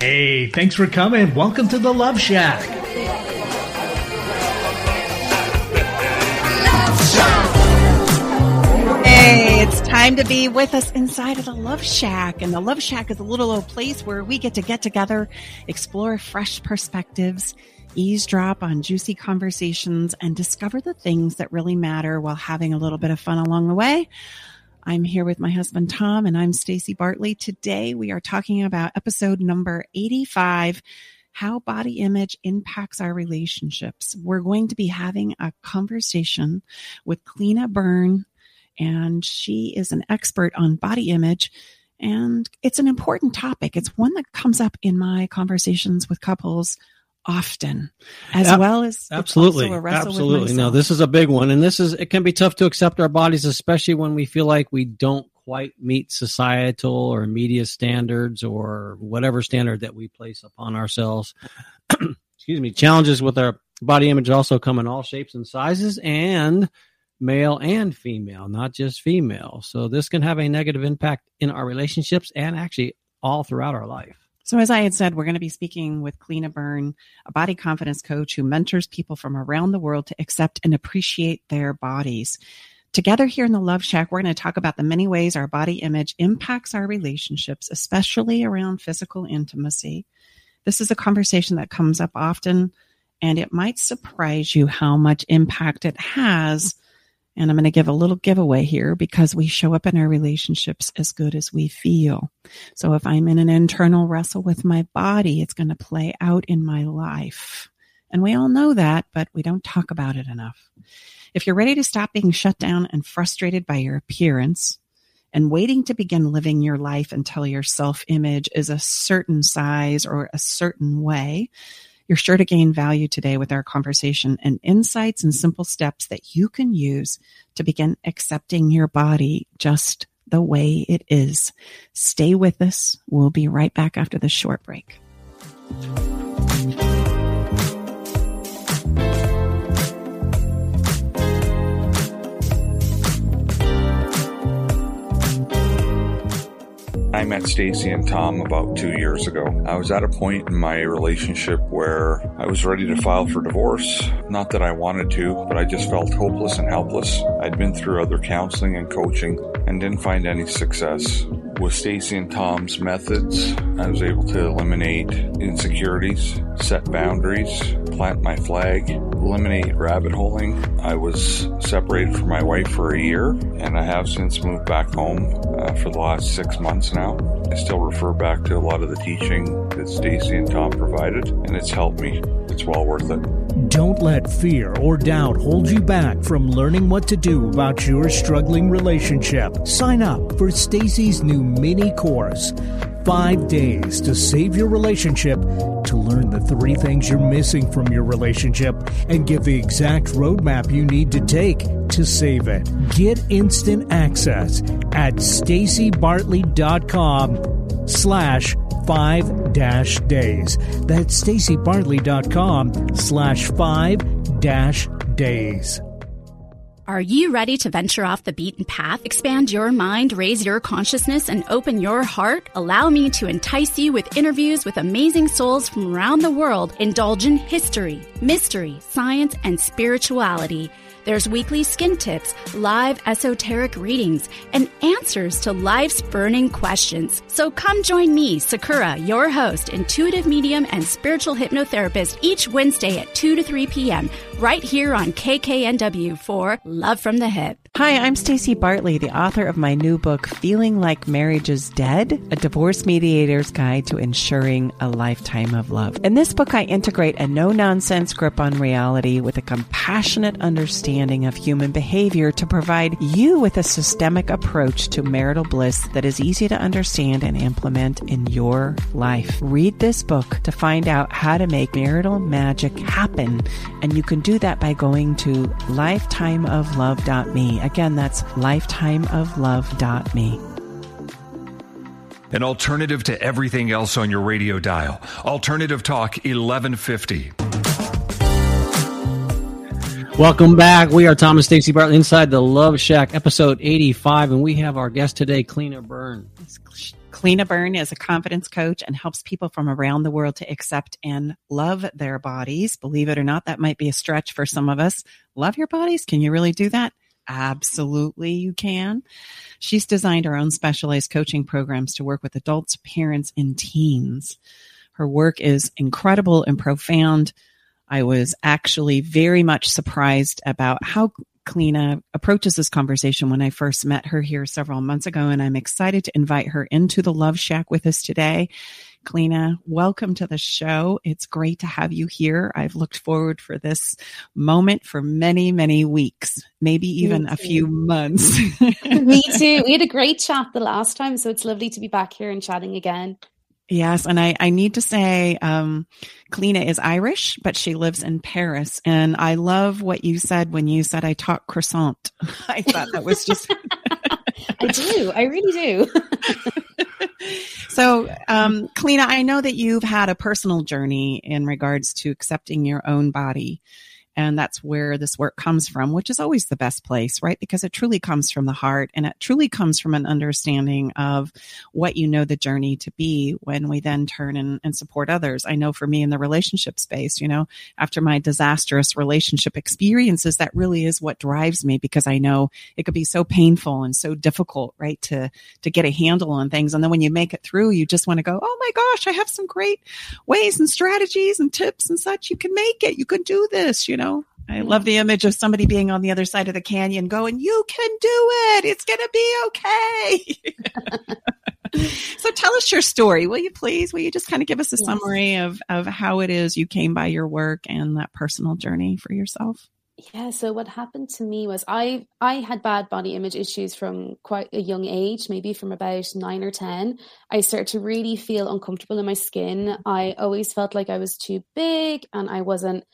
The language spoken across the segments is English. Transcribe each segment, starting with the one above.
Hey, thanks for coming. Welcome to the Love Shack. Hey, it's time to be with us inside of the Love Shack. And the Love Shack is a little old place where we get to get together, explore fresh perspectives, eavesdrop on juicy conversations, and discover the things that really matter while having a little bit of fun along the way. I'm here with my husband Tom and I'm Stacy Bartley. Today we are talking about episode number 85 how body image impacts our relationships. We're going to be having a conversation with Cleena Byrne and she is an expert on body image and it's an important topic. It's one that comes up in my conversations with couples often, as well as absolutely, absolutely. No, this is a big one, and this is it can be tough to accept our bodies, especially when we feel like we don't quite meet societal or media standards or whatever standard that we place upon ourselves. Excuse me. Challenges with our body image also come in all shapes and sizes, and male and female, not just female. So this can have a negative impact in our relationships and actually all throughout our life. So, as I had said, we're going to be speaking with Cleena Byrne, a body confidence coach who mentors people from around the world to accept and appreciate their bodies. Together here in the Love Shack, we're going to talk about the many ways our body image impacts our relationships, especially around physical intimacy. This is a conversation that comes up often, and it might surprise you how much impact it has and I'm going to give a little giveaway here because we show up in our relationships as good as we feel. So if I'm in an internal wrestle with my body, it's going to play out in my life. And we all know that, but we don't talk about it enough. If you're ready to stop being shut down and frustrated by your appearance and waiting to begin living your life until your self image is a certain size or a certain way, you're sure to gain value today with our conversation and insights and simple steps that you can use to begin accepting your body just the way it is. Stay with us. We'll be right back after this short break. I met Stacy and Tom about two years ago. I was at a point in my relationship where I was ready to file for divorce. Not that I wanted to, but I just felt hopeless and helpless. I'd been through other counseling and coaching and didn't find any success. With Stacy and Tom's methods, I was able to eliminate insecurities, set boundaries, plant my flag, eliminate rabbit holing. I was separated from my wife for a year, and I have since moved back home uh, for the last six months now. I still refer back to a lot of the teaching that Stacy and Tom provided, and it's helped me. It's well worth it. Don't let fear or doubt hold you back from learning what to do about your struggling relationship. Sign up for Stacy's new mini course. Five days to save your relationship, to learn the three things you're missing from your relationship, and get the exact roadmap you need to take to save it. Get instant access at stacybartley.com slash five dash days. That's stacybartley.com slash five dash days. Are you ready to venture off the beaten path, expand your mind, raise your consciousness, and open your heart? Allow me to entice you with interviews with amazing souls from around the world. Indulge in history, mystery, science, and spirituality. There's weekly skin tips, live esoteric readings, and answers to life's burning questions. So come join me, Sakura, your host, intuitive medium, and spiritual hypnotherapist, each Wednesday at 2 to 3 p.m right here on KKNW for Love from the Hip. Hi, I'm Stacy Bartley, the author of my new book, Feeling Like Marriage is Dead, a divorce mediator's guide to ensuring a lifetime of love. In this book, I integrate a no nonsense grip on reality with a compassionate understanding of human behavior to provide you with a systemic approach to marital bliss that is easy to understand and implement in your life. Read this book to find out how to make marital magic happen, and you can do that by going to lifetimeoflove.me. Again, that's lifetimeoflove.me. An alternative to everything else on your radio dial. Alternative Talk 1150. Welcome back. We are Thomas Stacy Bartley inside the Love Shack, episode 85, and we have our guest today, Cleena Byrne. Cleena Byrne is a confidence coach and helps people from around the world to accept and love their bodies. Believe it or not, that might be a stretch for some of us. Love your bodies? Can you really do that? Absolutely, you can. She's designed her own specialized coaching programs to work with adults, parents, and teens. Her work is incredible and profound I was actually very much surprised about how Cleena approaches this conversation when I first met her here several months ago, and I'm excited to invite her into the Love Shack with us today. Cleena, welcome to the show. It's great to have you here. I've looked forward for this moment for many, many weeks, maybe even a few months. Me too. We had a great chat the last time, so it's lovely to be back here and chatting again. Yes, and I, I need to say, um, Cleena is Irish, but she lives in Paris. And I love what you said when you said I talk croissant. I thought that was just. I do. I really do. so, um, Cleena, I know that you've had a personal journey in regards to accepting your own body. And that's where this work comes from, which is always the best place, right? Because it truly comes from the heart and it truly comes from an understanding of what you know the journey to be when we then turn and, and support others. I know for me in the relationship space, you know, after my disastrous relationship experiences, that really is what drives me because I know it could be so painful and so difficult, right? To, to get a handle on things. And then when you make it through, you just want to go, Oh my gosh, I have some great ways and strategies and tips and such. You can make it. You can do this, you know know, I love the image of somebody being on the other side of the canyon going, you can do it. It's going to be okay. so tell us your story, will you please? Will you just kind of give us a yes. summary of, of how it is you came by your work and that personal journey for yourself? Yeah, so what happened to me was I I had bad body image issues from quite a young age, maybe from about 9 or 10. I started to really feel uncomfortable in my skin. I always felt like I was too big and I wasn't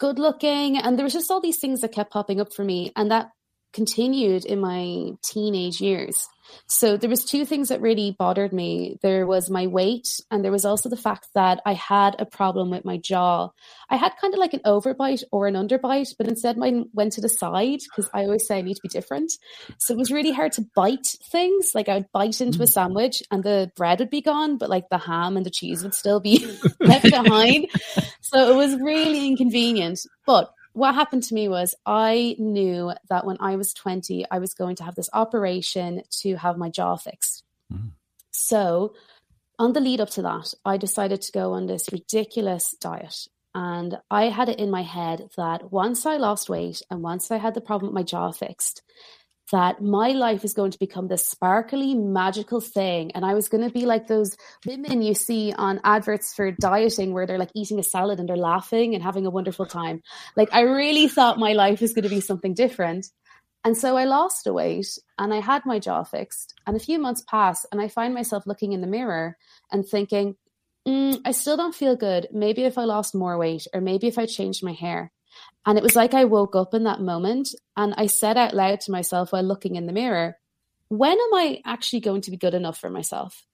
good looking. And there was just all these things that kept popping up for me. And that continued in my teenage years. So there was two things that really bothered me. There was my weight and there was also the fact that I had a problem with my jaw. I had kind of like an overbite or an underbite, but instead mine went to the side because I always say I need to be different. So it was really hard to bite things. Like I would bite into a mm. sandwich and the bread would be gone, but like the ham and the cheese would still be left behind. So it was really inconvenient. But what happened to me was I knew that when I was 20, I was going to have this operation to have my jaw fixed. Mm-hmm. So, on the lead up to that, I decided to go on this ridiculous diet. And I had it in my head that once I lost weight and once I had the problem with my jaw fixed, that my life is going to become this sparkly, magical thing. And I was going to be like those women you see on adverts for dieting where they're like eating a salad and they're laughing and having a wonderful time. Like, I really thought my life was going to be something different. And so I lost a weight and I had my jaw fixed. And a few months pass and I find myself looking in the mirror and thinking, mm, I still don't feel good. Maybe if I lost more weight or maybe if I changed my hair. And it was like I woke up in that moment and I said out loud to myself while looking in the mirror, when am I actually going to be good enough for myself?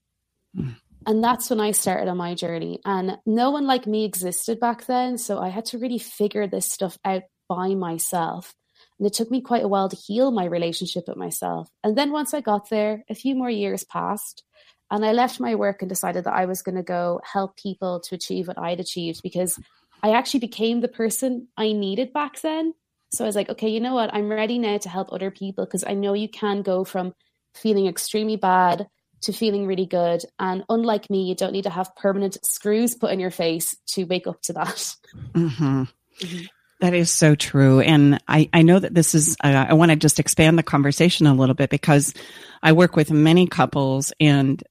Mm. And that's when I started on my journey. And no one like me existed back then. So I had to really figure this stuff out by myself. And it took me quite a while to heal my relationship with myself. And then once I got there, a few more years passed. And I left my work and decided that I was going to go help people to achieve what I'd achieved because I actually became the person I needed back then. So I was like, okay, you know what? I'm ready now to help other people because I know you can go from feeling extremely bad to feeling really good. And unlike me, you don't need to have permanent screws put in your face to wake up to that. Mm-hmm. Mm-hmm. That is so true. And I, I know that this is, uh, I want to just expand the conversation a little bit because I work with many couples and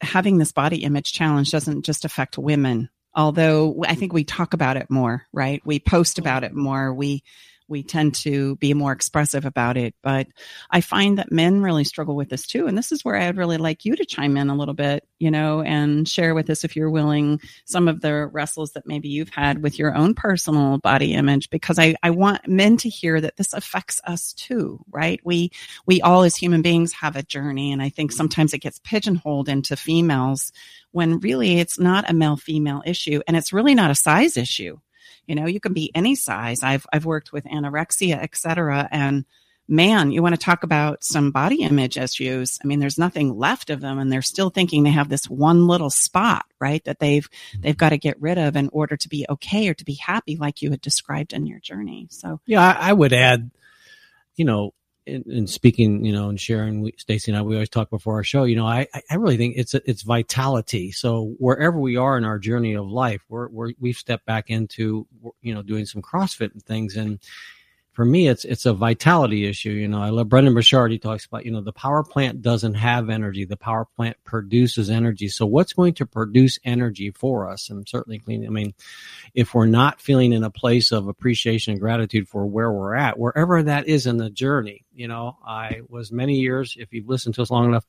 having this body image challenge doesn't just affect women although I think we talk about it more, right? We post about it more. We we tend to be more expressive about it. But I find that men really struggle with this too. And this is where I'd really like you to chime in a little bit, you know, and share with us if you're willing some of the wrestles that maybe you've had with your own personal body image, because I, I want men to hear that this affects us too, right? We, we all as human beings have a journey. And I think sometimes it gets pigeonholed into females when really it's not a male female issue and it's really not a size issue You know, you can be any size. I've, I've worked with anorexia, etc. And man, you want to talk about some body image issues. I mean, there's nothing left of them and they're still thinking they have this one little spot, right? That they've, mm-hmm. they've got to get rid of in order to be okay or to be happy, like you had described in your journey. So, yeah, I, I would add, you know, in, in, speaking, you know, and sharing, Stacy and I, we always talk before our show, you know, I, I really think it's, it's vitality. So wherever we are in our journey of life, we're, we're, we've stepped back into, you know, doing some CrossFit and things. And, for me, it's it's a vitality issue. You know, I love Brendon Burchard. He talks about you know the power plant doesn't have energy. The power plant produces energy. So what's going to produce energy for us? And certainly Cleena. I mean, if we're not feeling in a place of appreciation and gratitude for where we're at, wherever that is in the journey, you know, I was many years, if you've listened to us long enough,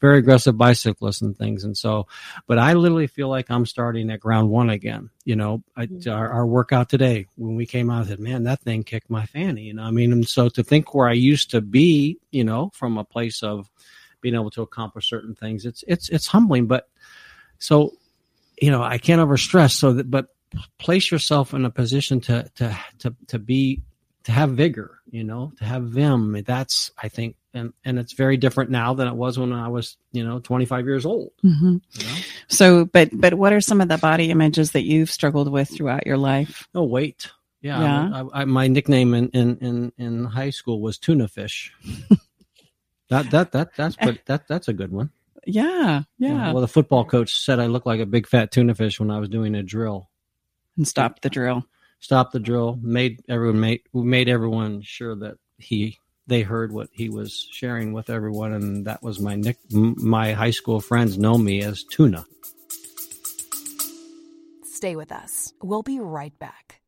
very aggressive bicyclists and things. And so, but I literally feel like I'm starting at ground one again. You know, I, mm-hmm. our, our, workout today, when we came out, I said, man, that thing kicked my fanny. You know, I mean, and so to think where I used to be, you know, from a place of being able to accomplish certain things, it's, it's, it's humbling. But so, you know, I can't overstress. So that, but place yourself in a position to, to, to, to be to have vigor, you know, to have vim. That's, I think, and, and it's very different now than it was when I was, you know, 25 years old. Mm-hmm. You know? So, but, but what are some of the body images that you've struggled with throughout your life? Oh, weight. Yeah. yeah. I, I, my nickname in, in, in, in high school was tuna fish. that, that, that, that's, but that, that's a good one. Yeah, yeah. Yeah. Well, the football coach said I looked like a big fat tuna fish when I was doing a drill. And stopped the drill stopped the drill, made everyone made made everyone sure that he they heard what he was sharing with everyone, and that was my nick. My high school friends know me as Tuna. Stay with us. We'll be right back.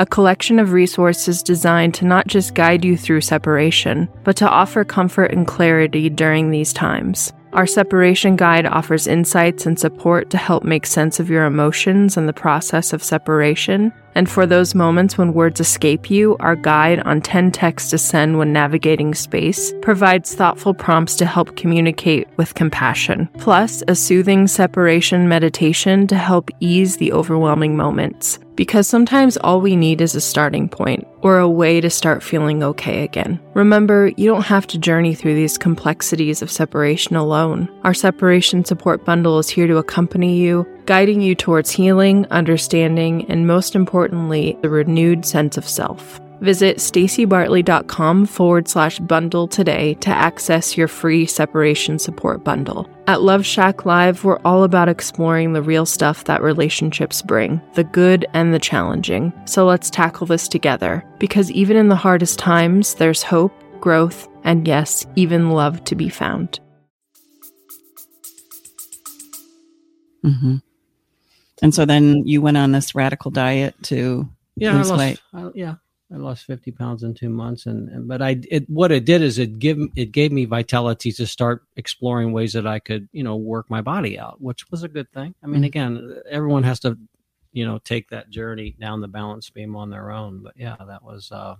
a collection of resources designed to not just guide you through separation, but to offer comfort and clarity during these times. Our separation guide offers insights and support to help make sense of your emotions and the process of separation. And for those moments when words escape you, our guide on 10 texts to send when navigating space provides thoughtful prompts to help communicate with compassion, plus a soothing separation meditation to help ease the overwhelming moments because sometimes all we need is a starting point or a way to start feeling okay again. Remember, you don't have to journey through these complexities of separation alone. Our separation support bundle is here to accompany you, guiding you towards healing, understanding, and most importantly, the renewed sense of self. Visit stacybartley.com forward slash bundle today to access your free separation support bundle. At Love Shack Live, we're all about exploring the real stuff that relationships bring, the good and the challenging. So let's tackle this together, because even in the hardest times, there's hope, growth, and yes, even love to be found. Mm-hmm. And so then you went on this radical diet to yeah, lose weight. I, yeah, I lost 50 pounds in two months. And, and but I, it, what it did is it give, it gave me vitality to start exploring ways that I could, you know, work my body out, which was a good thing. I mean, mm-hmm. again, everyone has to, you know, take that journey down the balance beam on their own. But yeah, that was, uh,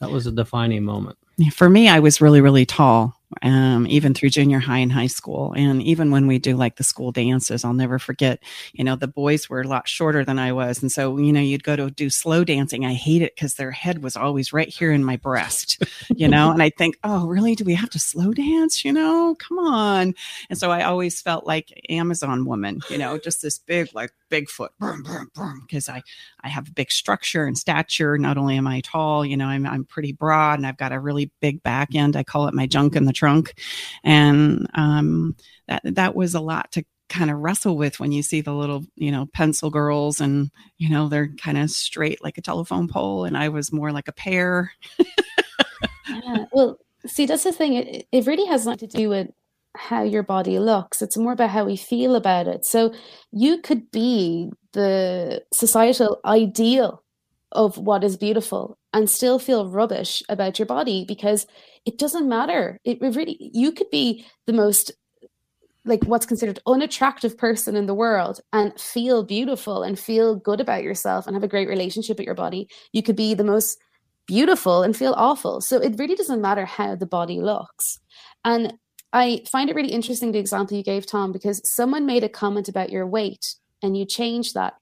that was a defining moment. For me, I was really, really tall um, even through junior high and high school. And even when we do like the school dances, I'll never forget, you know, the boys were a lot shorter than I was. And so, you know, you'd go to do slow dancing. I hate it because their head was always right here in my breast, you know, and I think, oh, really? Do we have to slow dance? You know, come on. And so I always felt like Amazon woman, you know, just this big, like Bigfoot, because I, I have a big structure and stature. Not only am I tall, you know, I'm, I'm pretty broad and I've got a really big back end. I call it my junk in the trunk. And um, that, that was a lot to kind of wrestle with when you see the little, you know, pencil girls and, you know, they're kind of straight like a telephone pole. And I was more like a pear. yeah. Well, see, that's the thing. It, it really has nothing to do with how your body looks. It's more about how we feel about it. So you could be the societal ideal of what is beautiful and still feel rubbish about your body because it doesn't matter. It really, you could be the most like what's considered unattractive person in the world and feel beautiful and feel good about yourself and have a great relationship with your body. You could be the most beautiful and feel awful. So it really doesn't matter how the body looks. And I find it really interesting the example you gave, Tom, because someone made a comment about your weight and you changed that.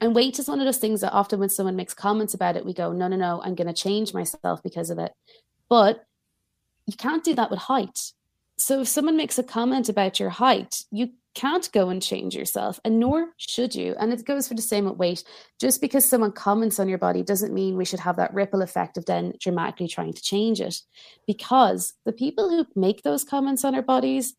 And weight is one of those things that often when someone makes comments about it, we go, no, no, no, I'm going to change myself because of it. But you can't do that with height. So if someone makes a comment about your height, you can't go and change yourself, and nor should you. And it goes for the same with weight. Just because someone comments on your body doesn't mean we should have that ripple effect of then dramatically trying to change it. Because the people who make those comments on our bodies,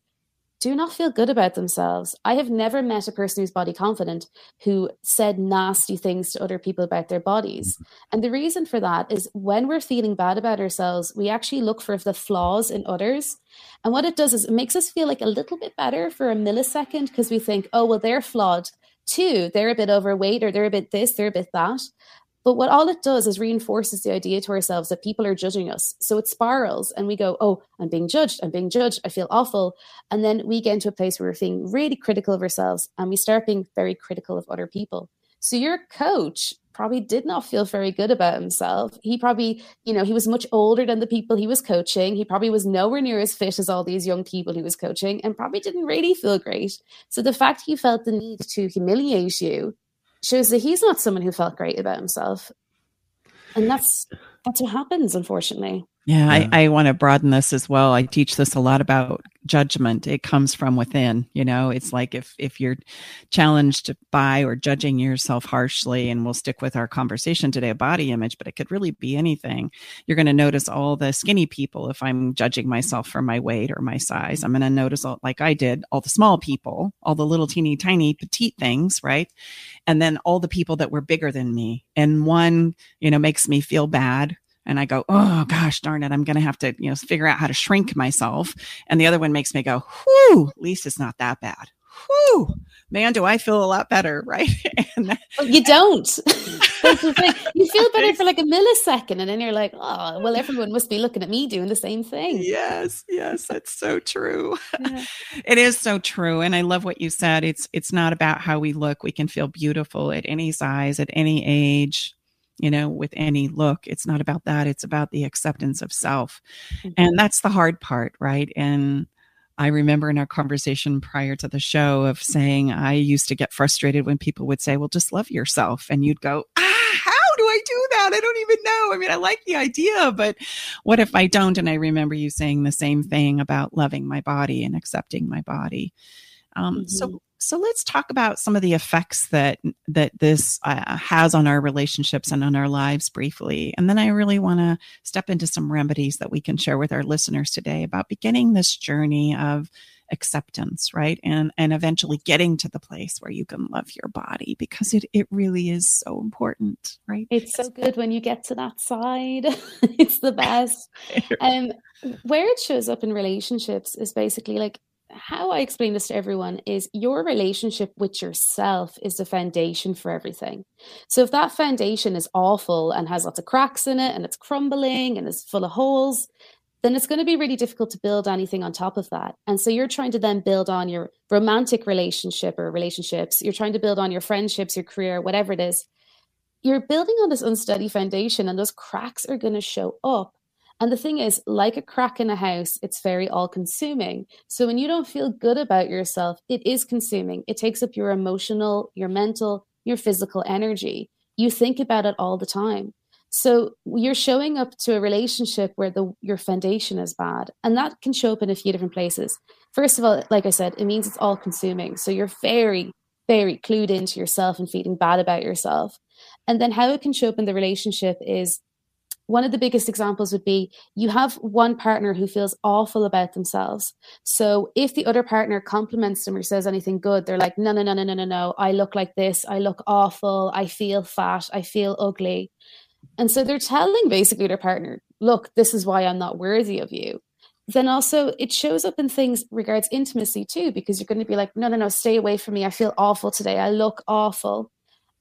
do not feel good about themselves. I have never met a person who's body confident who said nasty things to other people about their bodies. Mm-hmm. And the reason for that is when we're feeling bad about ourselves, we actually look for the flaws in others. And what it does is it makes us feel like a little bit better for a millisecond because we think, oh, well, they're flawed too. They're a bit overweight or they're a bit this, they're a bit that. But what all it does is reinforces the idea to ourselves that people are judging us. So it spirals and we go, oh, I'm being judged. I'm being judged. I feel awful. And then we get into a place where we're feeling really critical of ourselves and we start being very critical of other people. So your coach probably did not feel very good about himself. He probably, you know, he was much older than the people he was coaching. He probably was nowhere near as fit as all these young people he was coaching and probably didn't really feel great. So the fact he felt the need to humiliate you shows that he's not someone who felt great about himself. And that's that's what happens, unfortunately. Yeah, yeah. I, I want to broaden this as well. I teach this a lot about judgment. It comes from within. You know, it's like if if you're challenged by or judging yourself harshly, and we'll stick with our conversation today, a body image, but it could really be anything. You're going to notice all the skinny people if I'm judging myself for my weight or my size. I'm going to notice, all, like I did, all the small people, all the little teeny tiny petite things, right? And then all the people that were bigger than me. And one, you know, makes me feel bad and I go, oh gosh, darn it, I'm going to have to, you know, figure out how to shrink myself. And the other one makes me go, whoo, at least it's not that bad. Whew, man, do I feel a lot better, right? and well, you don't. That's the thing. You feel better for like a millisecond, and then you're like, oh, well, everyone must be looking at me doing the same thing. Yes, yes, that's so true. Yeah. It is so true, and I love what you said. It's it's not about how we look. We can feel beautiful at any size, at any age you know, with any look. It's not about that. It's about the acceptance of self. Mm-hmm. And that's the hard part, right? And I remember in our conversation prior to the show of saying I used to get frustrated when people would say, well, just love yourself. And you'd go, ah, how do I do that? I don't even know. I mean, I like the idea, but what if I don't? And I remember you saying the same thing about loving my body and accepting my body. Um, mm-hmm. So so let's talk about some of the effects that that this uh, has on our relationships and on our lives briefly. And then i really want to step into some remedies that we can share with our listeners today about beginning this journey of acceptance right? And and eventually getting to the place where you can love your body because it it really is so important right? It's so good when you get to that side. It's the best. Um where it shows up in relationships is basically like how I explain this to everyone is your relationship with yourself is the foundation for everything. So if that foundation is awful and has lots of cracks in it and it's crumbling and is full of holes, then it's going to be really difficult to build anything on top of that. And so you're trying to then build on your romantic relationship or relationships, you're trying to build on your friendships, your career, whatever it is. You're building on this unsteady foundation and those cracks are going to show up and the thing is, like a crack in a house, it's very all consuming. So when you don't feel good about yourself, it is consuming. It takes up your emotional, your mental, your physical energy. You think about it all the time. So you're showing up to a relationship where the your foundation is bad, and that can show up in a few different places. First of all, like I said, it means it's all consuming. So you're very, very clued into yourself and feeling bad about yourself. And then how it can show up in the relationship is one of the biggest examples would be you have one partner who feels awful about themselves. So if the other partner compliments them or says anything good, they're like, no, no, no, no, no, no, no. I look like this. I look awful. I feel fat. I feel ugly. And so they're telling basically their partner, look, this is why I'm not worthy of you. Then also it shows up in things regards intimacy too, because you're going to be like, no, no, no, stay away from me. I feel awful today. I look awful.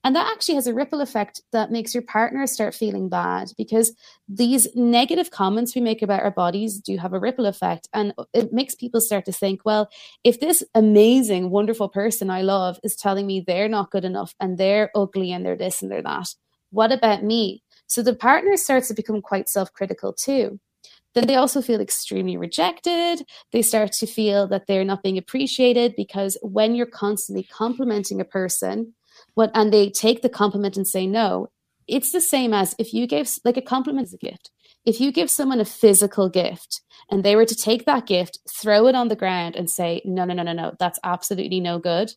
And that actually has a ripple effect that makes your partner start feeling bad because these negative comments we make about our bodies do have a ripple effect. And it makes people start to think, well, if this amazing, wonderful person I love is telling me they're not good enough and they're ugly and they're this and they're that, what about me? So the partner starts to become quite self critical too then they also feel extremely rejected. They start to feel that they're not being appreciated because when you're constantly complimenting a person, what and they take the compliment and say no, it's the same as if you gave like a compliment is a gift. If you give someone a physical gift and they were to take that gift, throw it on the ground and say, no, no, no, no, no, that's absolutely no good,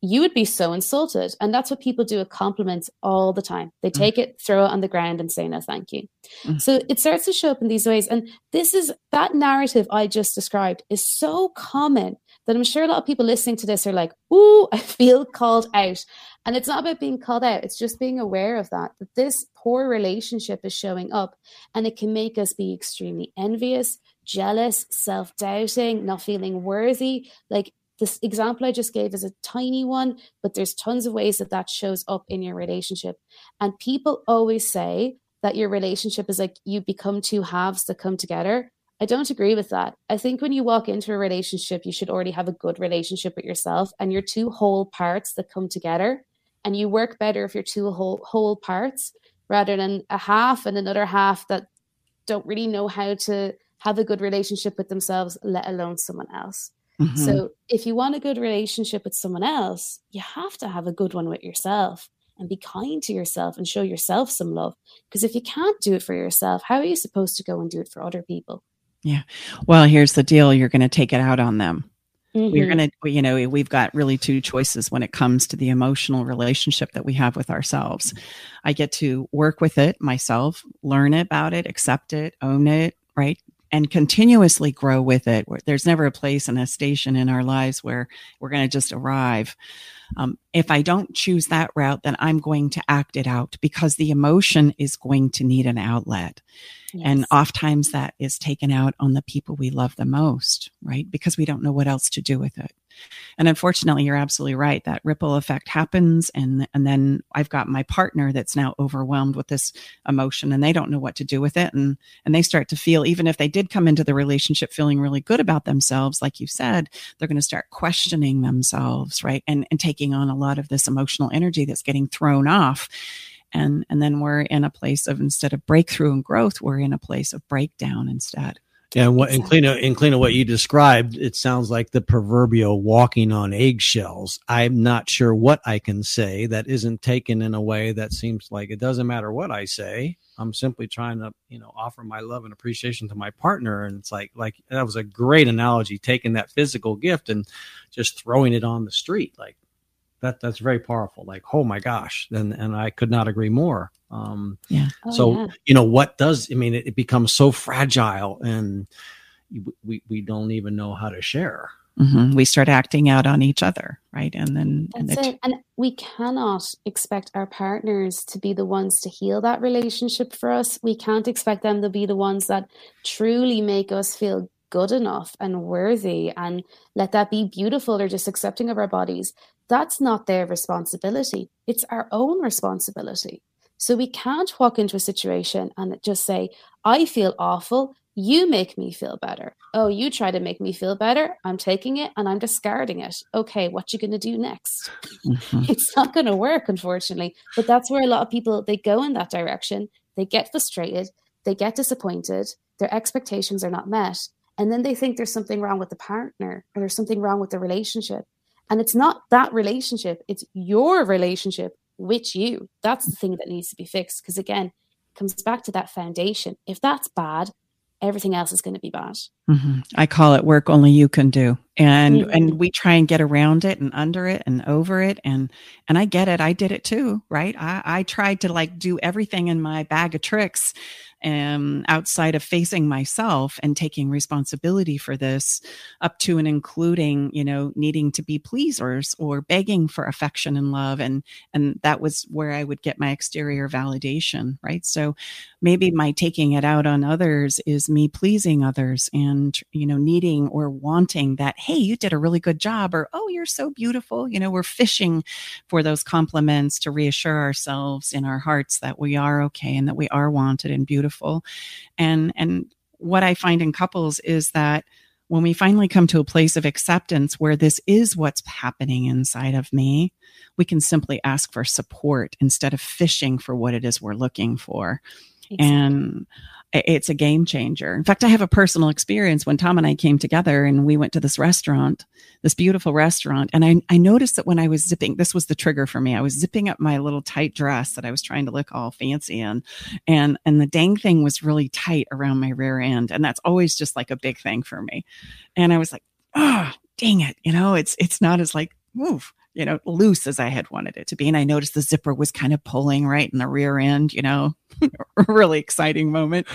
you would be so insulted. And that's what people do with compliments all the time. They mm. take mm. it, throw it on the ground, and say no, thank you. Mm. So it starts to show up in these ways. And this is that narrative I just described is so common that I'm sure a lot of people listening to this are like, ooh, I feel called out. And it's not about being called out, it's just being aware of that, that this poor relationship is showing up and it can make us be extremely envious, jealous, self doubting, not feeling worthy. Like this example I just gave is a tiny one, but there's tons of ways that that shows up in your relationship. And people always say that your relationship is like you become two halves that come together. I don't agree with that. I think when you walk into a relationship, you should already have a good relationship with yourself and your two whole parts that come together. And you work better if you're two whole whole parts rather than a half and another half that don't really know how to have a good relationship with themselves, let alone someone else. Mm-hmm. So if you want a good relationship with someone else, you have to have a good one with yourself and be kind to yourself and show yourself some love. Because if you can't do it for yourself, how are you supposed to go and do it for other people? Yeah. Well, here's the deal you're going to take it out on them. Mm-hmm. We're going to, you know, we've got really two choices when it comes to the emotional relationship that we have with ourselves. I get to work with it myself, learn about it, accept it, own it, right? and continuously grow with it. There's never a place and a station in our lives where we're going to just arrive. Um, if I don't choose that route, then I'm going to act it out because the emotion is going to need an outlet. Yes. And oftentimes that is taken out on the people we love the most, right? Because we don't know what else to do with it. And unfortunately, you're absolutely right. That ripple effect happens. And, and then I've got my partner that's now overwhelmed with this emotion and they don't know what to do with it. And, and they start to feel, even if they did come into the relationship feeling really good about themselves, like you said, they're going to start questioning themselves, right? And, and taking on a lot of this emotional energy that's getting thrown off and and then we're in a place of instead of breakthrough and growth we're in a place of breakdown instead and what in Cleena, in what you described, it sounds like the proverbial walking on eggshells. I'm not sure what I can say that isn't taken in a way that seems like it doesn't matter what I say. I'm simply trying to, you know, offer my love and appreciation to my partner. And it's like, like that was a great analogy, taking that physical gift and just throwing it on the street. Like that, that's very powerful. Like, oh my gosh. And, and I could not agree more. Um, yeah. Oh, so yeah. you know what does I mean? It, it, becomes so fragile, and we we don't even know how to share. Mm-hmm. We start acting out on each other, right? And then and, the and we cannot expect our partners to be the ones to heal that relationship for us. We can't expect them to be the ones that truly make us feel good enough and worthy and let that be beautiful They're just accepting of our bodies. That's not their responsibility. It's our own responsibility. So we can't walk into a situation and just say, I feel awful. You make me feel better. Oh, you try to make me feel better. I'm taking it and I'm discarding it. Okay, what you going to do next? Mm-hmm. It's not going to work, unfortunately. But that's where a lot of people they go in that direction. They get frustrated. They get disappointed. Their expectations are not met, and then they think there's something wrong with the partner or there's something wrong with the relationship. And it's not that relationship. It's your relationship with you. That's the thing that needs to be fixed. Because again, it comes back to that foundation. If that's bad, everything else is going to be bad. Mm-hmm. I call it work only you can do. And mm-hmm. and we try and get around it and under it and over it and and I get it. I did it too, right? I, I tried to like do everything in my bag of tricks um, outside of facing myself and taking responsibility for this up to and including you know needing to be pleasers or begging for affection and love and and that was where i would get my exterior validation right so maybe my taking it out on others is me pleasing others and, you know, needing or wanting that, hey, you did a really good job, or oh, you're so beautiful. You know, we're fishing for those compliments to reassure ourselves in our hearts that we are okay and that we are wanted and beautiful. And, and what I find in couples is that when we finally come to a place of acceptance where this is what's happening inside of me, we can simply ask for support instead of fishing for what it is we're looking for. Exactly. And it's a game changer. In fact, I have a personal experience when Tom and I came together and we went to this restaurant, this beautiful restaurant. And I, I noticed that when I was zipping, this was the trigger for me. I was zipping up my little tight dress that I was trying to look all fancy in. And, and the dang thing was really tight around my rear end. And that's always just like a big thing for me. And I was like, oh, dang it. You know, it's, it's not as like, move you know, loose as I had wanted it to be. And I noticed the zipper was kind of pulling right in the rear end, you know, really exciting moment.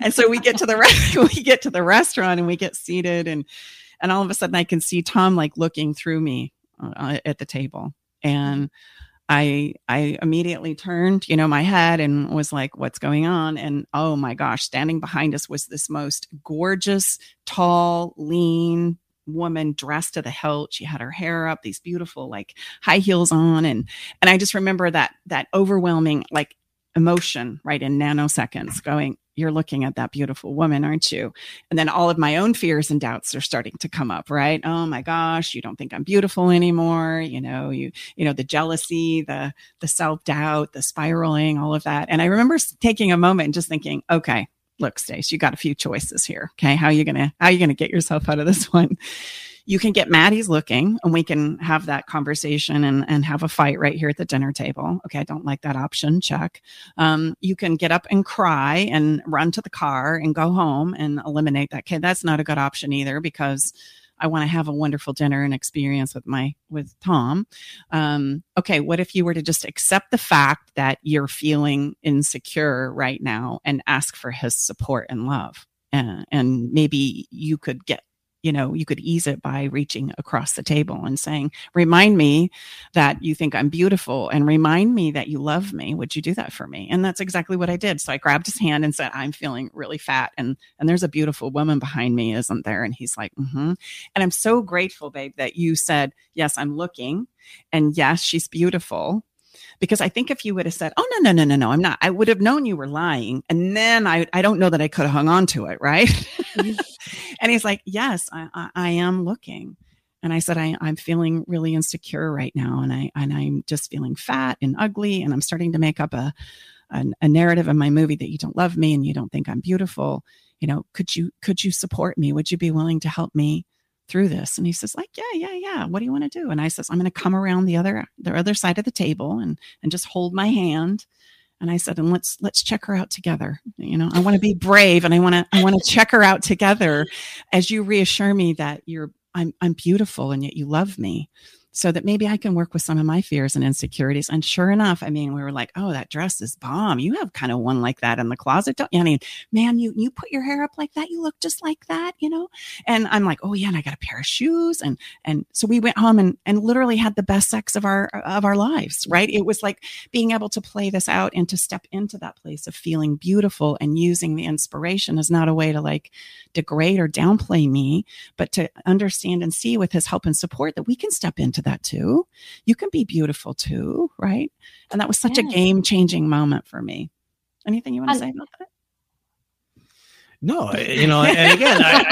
And so we get to the re- we get to the restaurant and we get seated and and all of a sudden I can see Tom like looking through me uh, at the table and I I immediately turned, you know, my head and was like, "What's going on?" And oh my gosh, standing behind us was this most gorgeous, tall, lean, woman dressed to the hilt. She had her hair up, these beautiful like high heels on. And, and I just remember that, that overwhelming like emotion right in nanoseconds going, you're looking at that beautiful woman, aren't you? And then all of my own fears and doubts are starting to come up, right? Oh my gosh, you don't think I'm beautiful anymore. You know, you, you know, the jealousy, the, the self doubt, the spiraling, all of that. And I remember taking a moment and just thinking, okay, look, Stace, you got a few choices here. Okay. How are you to, how are you to get yourself out of this one? You can get Maddie's looking and we can have that conversation and, and have a fight right here at the dinner table. Okay. I don't like that option. Check. Um, you can get up and cry and run to the car and go home and eliminate that kid. That's not a good option either because I want to have a wonderful dinner and experience with my with Tom. Um, okay, what if you were to just accept the fact that you're feeling insecure right now and ask for his support and love? Uh, and maybe you could get you know, you could ease it by reaching across the table and saying, remind me that you think I'm beautiful and remind me that you love me. Would you do that for me? And that's exactly what I did. So I grabbed his hand and said, I'm feeling really fat. And, and there's a beautiful woman behind me, isn't there? And he's like, mm-hmm. And I'm so grateful, babe, that you said, yes, I'm looking. And yes, she's beautiful because I think if you would have said, "Oh no, no, no, no, no, I'm not," I would have known you were lying, and then I I don't know that I could have hung on to it, right? Mm-hmm. and he's like, "Yes, I, I, I am looking." And I said, I, I'm feeling really insecure right now, and I and I'm just feeling fat and ugly, and I'm starting to make up a, a a narrative in my movie that you don't love me and you don't think I'm beautiful. You know, could you could you support me? Would you be willing to help me through this? And he says like yeah yeah yeah. What do you want to do? And i says i'm going to come around the other the other side of the table and and just hold my hand. And i said and let's let's check her out together. You know i want to be brave and i want to i want to check her out together. As you reassure me that you're i'm i'm beautiful and yet you love me so that maybe I can work with some of my fears and insecurities. And sure enough, I mean, we were like, oh, that dress is bomb. You have kind of one like that in the closet, don't you? I mean, man, you you put your hair up like that, you look just like that, you know? And I'm like, oh yeah, and I got a pair of shoes. And and so we went home and and literally had the best sex of our of our lives, right? It was like being able to play this out and to step into that place of feeling beautiful and using the inspiration is not a way to like degrade or downplay me, but to understand and see with his help and support that we can step into that too. You can be beautiful too, right? And that was such a game changing moment for me. Anything you want to say about that? No, you know, and again, I,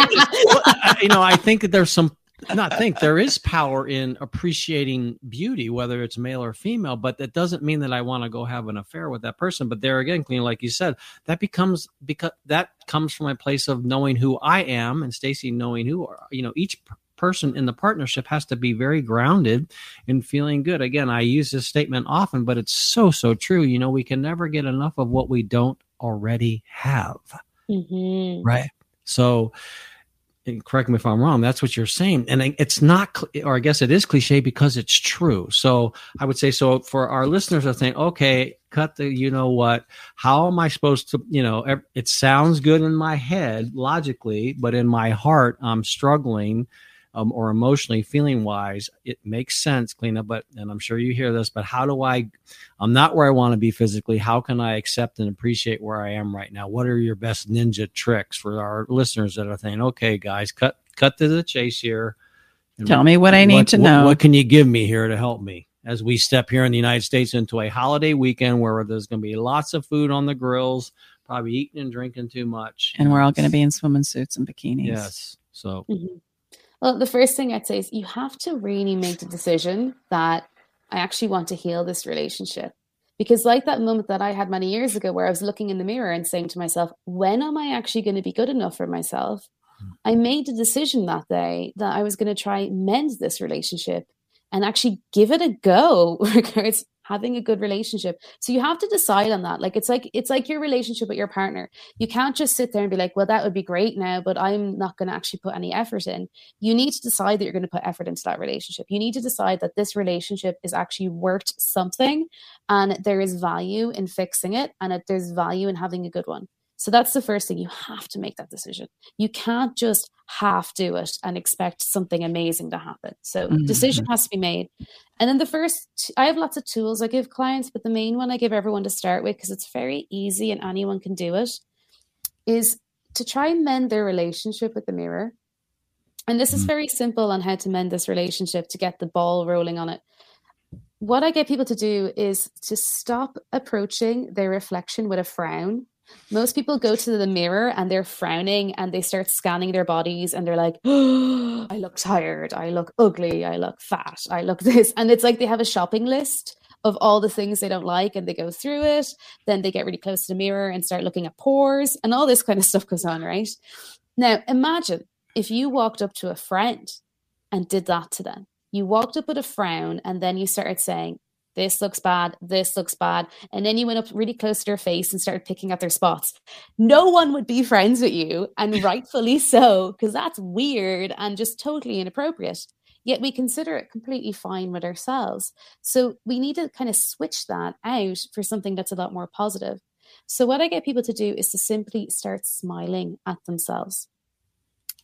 I, you know, I think that there's some not think there is power in appreciating beauty, whether it's male or female, but that doesn't mean that I want to go have an affair with that person. But there again, Cleena, like you said, that becomes because that comes from a place of knowing who I am and Stacy knowing who are, you know each person in the partnership has to be very grounded and feeling good. Again, I use this statement often, but it's so, so true. You know, we can never get enough of what we don't already have. Mm-hmm. Right. So, correct me if I'm wrong, that's what you're saying. And it's not, or I guess it is cliche because it's true. So I would say, so for our listeners to think, okay, cut the, you know what, how am I supposed to, you know, it sounds good in my head logically, but in my heart, I'm struggling um, or emotionally, feeling wise, it makes sense, Cleena. But and I'm sure you hear this, but how do I? I'm not where I want to be physically. How can I accept and appreciate where I am right now? What are your best ninja tricks for our listeners that are thinking, okay, guys, cut cut to the chase here. Tell me what I need what, to know. What, what can you give me here to help me? as we step here in the United States into a holiday weekend where there's going to be lots of food on the grills, probably eating and drinking too much. And we're all going to be in swimming suits and bikinis. Yes. So, mm-hmm. Well, the first thing I'd say is you have to really make the decision that I actually want to heal this relationship. Because, like that moment that I had many years ago where I was looking in the mirror and saying to myself, when am I actually going to be good enough for myself? I made the decision that day that I was going to try mend this relationship and actually give it a go regards having a good relationship. So you have to decide on that. Like it's like it's like your relationship with your partner. You can't just sit there and be like well that would be great now but i'm not going to actually put any effort in. You need to decide that you're going to put effort into that relationship. You need to decide that this relationship is actually worth something and there is value in fixing it and that there's value in having a good one so that's the first thing. You have to make that decision. You can't just half do it and expect something amazing to happen. So mm-hmm. decision has to be made. And then the first, I have lots of tools I give clients, but the main one I give everyone to start with, because it's very easy and anyone can do it, is to try and mend their relationship with the mirror. And this is mm-hmm. very simple on how to mend this relationship to get the ball rolling on it. What I get people to do is to stop approaching their reflection with a frown most people go to the mirror and they're frowning and they start scanning their bodies and they're like, oh, I look tired, I look ugly, I look fat, I look this. And it's like they have a shopping list of all the things they don't like and they go through it. Then they get really close to the mirror and start looking at pores and all this kind of stuff goes on, right? Now, imagine if you walked up to a friend and did that to them. You walked up with a frown and then you started saying, this looks bad, this looks bad. And then you went up really close to their face and started picking at their spots. No one would be friends with you, and rightfully so, because that's weird and just totally inappropriate. Yet we consider it completely fine with ourselves. So we need to kind of switch that out for something that's a lot more positive. So, what I get people to do is to simply start smiling at themselves.